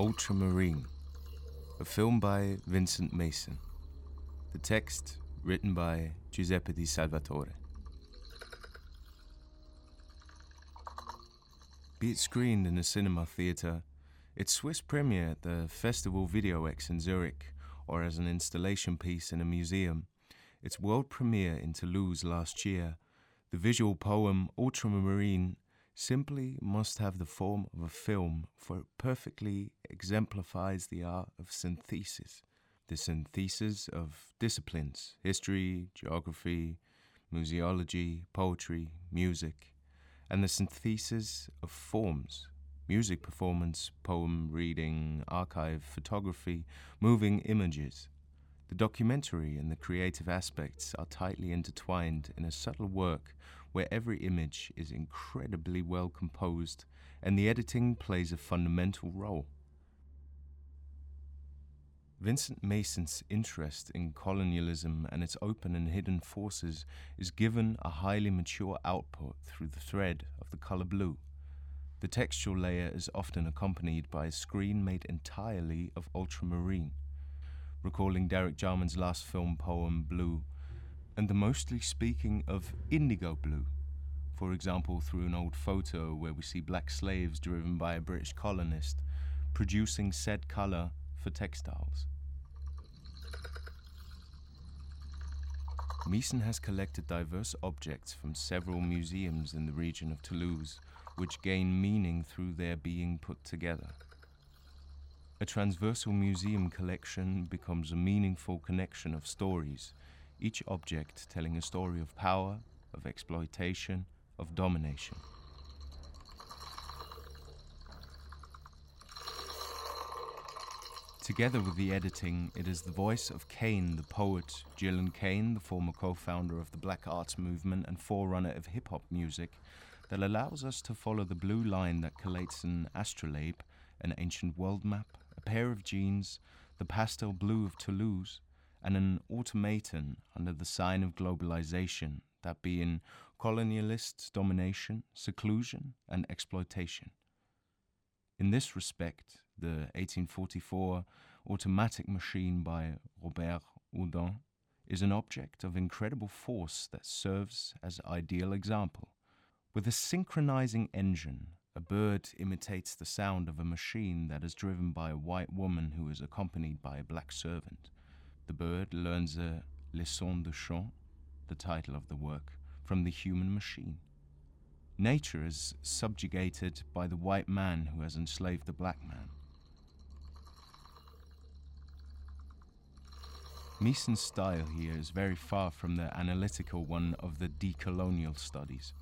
Ultramarine, a film by Vincent Meessen. The text written by Giuseppe Di Salvatore. Be it screened in a cinema theatre, its Swiss premiere at the Festival Videoex in Zurich, or as an installation piece in a museum, its world premiere in Toulouse last year, the visual poem Ultramarine simply must have the form of a film, for it perfectly exemplifies the art of synthesis. The synthesis of disciplines history, geography, museology, poetry, music, and the synthesis of forms music performance, poem reading, archive, photography, moving images. The documentary and the creative aspects are tightly intertwined in a subtle work where every image is incredibly well composed and the editing plays a fundamental role. Vincent Meessen's interest in colonialism and its open and hidden forces is given a highly mature output through the thread of the color blue. The textual layer is often accompanied by a screen made entirely of ultramarine recalling Derek Jarman's last film poem Blue, and the mostly speaking of indigo blue, for example, through an old photo where we see black slaves driven by a British colonist producing said colour for textiles. Meessen has collected diverse objects from several museums in the region of Toulouse, which gain meaning through their being put together. A transversal museum collection becomes a meaningful connection of stories, each object telling a story of power, of exploitation, of domination. Together with the editing, it is the voice of Kain, the poet, Gylan Kain, the former co founder of the Black Arts Movement and forerunner of hip hop music, that allows us to follow the blue line that collates an astrolabe, an ancient world map, a pair of jeans, the pastel blue of Toulouse, and an automaton under the sign of globalization, that being colonialist domination, seclusion, and exploitation. In this respect, the 1844 automatic machine by Robert Houdin is an object of incredible force that serves as ideal example. With a synchronizing engine, a bird imitates the sound of a machine that is driven by a white woman who is accompanied by a black servant. The bird learns a leçon de chant, the title of the work, from the human machine. Nature is subjugated by the white man who has enslaved the black man. Meessen's style here is very far from the analytical one of the decolonial studies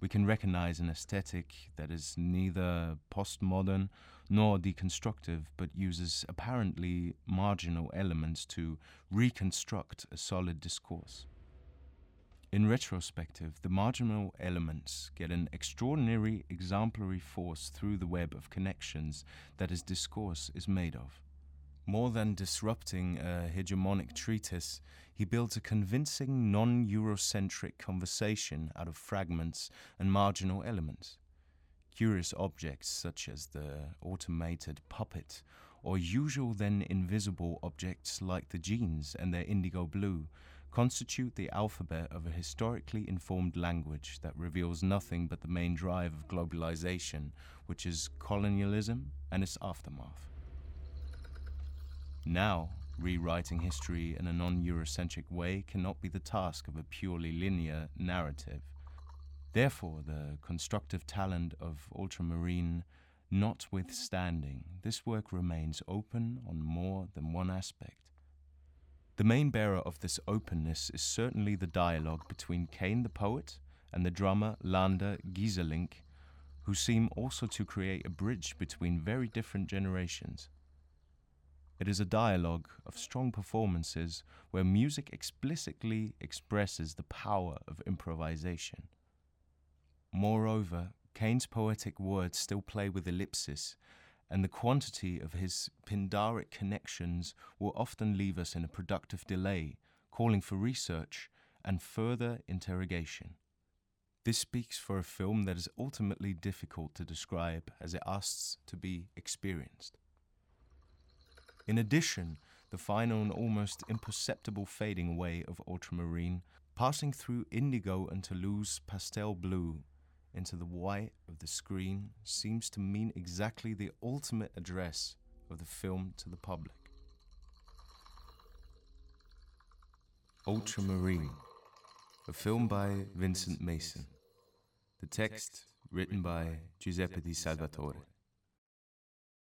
we can recognize an aesthetic that is neither postmodern nor deconstructive, but uses apparently marginal elements to reconstruct a solid discourse. In retrospective, the marginal elements get an extraordinary exemplary force through the web of connections that his discourse is made of. More than disrupting a hegemonic treatise, he builds a convincing non Eurocentric conversation out of fragments and marginal elements. Curious objects such as the automated puppet, or usual then invisible objects like the jeans and their indigo blue, constitute the alphabet of a historically informed language that reveals nothing but the main drive of globalization, which is colonialism and its aftermath. Now, rewriting history in a non Eurocentric way cannot be the task of a purely linear narrative. Therefore, the constructive talent of ultramarine notwithstanding, this work remains open on more than one aspect. The main bearer of this openness is certainly the dialogue between Kain the poet and the drummer Lander Gyselinck, who seem also to create a bridge between very different generations. It is a dialogue of strong performances where music explicitly expresses the power of improvisation. Moreover, Kain's poetic words still play with ellipsis, and the quantity of his Pindaric connections will often leave us in a productive delay, calling for research and further interrogation. This speaks for a film that is ultimately difficult to describe as it asks to be experienced. In addition, the final and almost imperceptible fading away of ultramarine, passing through indigo and Toulouse pastel blue into the white of the screen, seems to mean exactly the ultimate address of the film to the public. Ultramarine, a film by Vincent Meessen. The text written by Giuseppe Di Salvatore.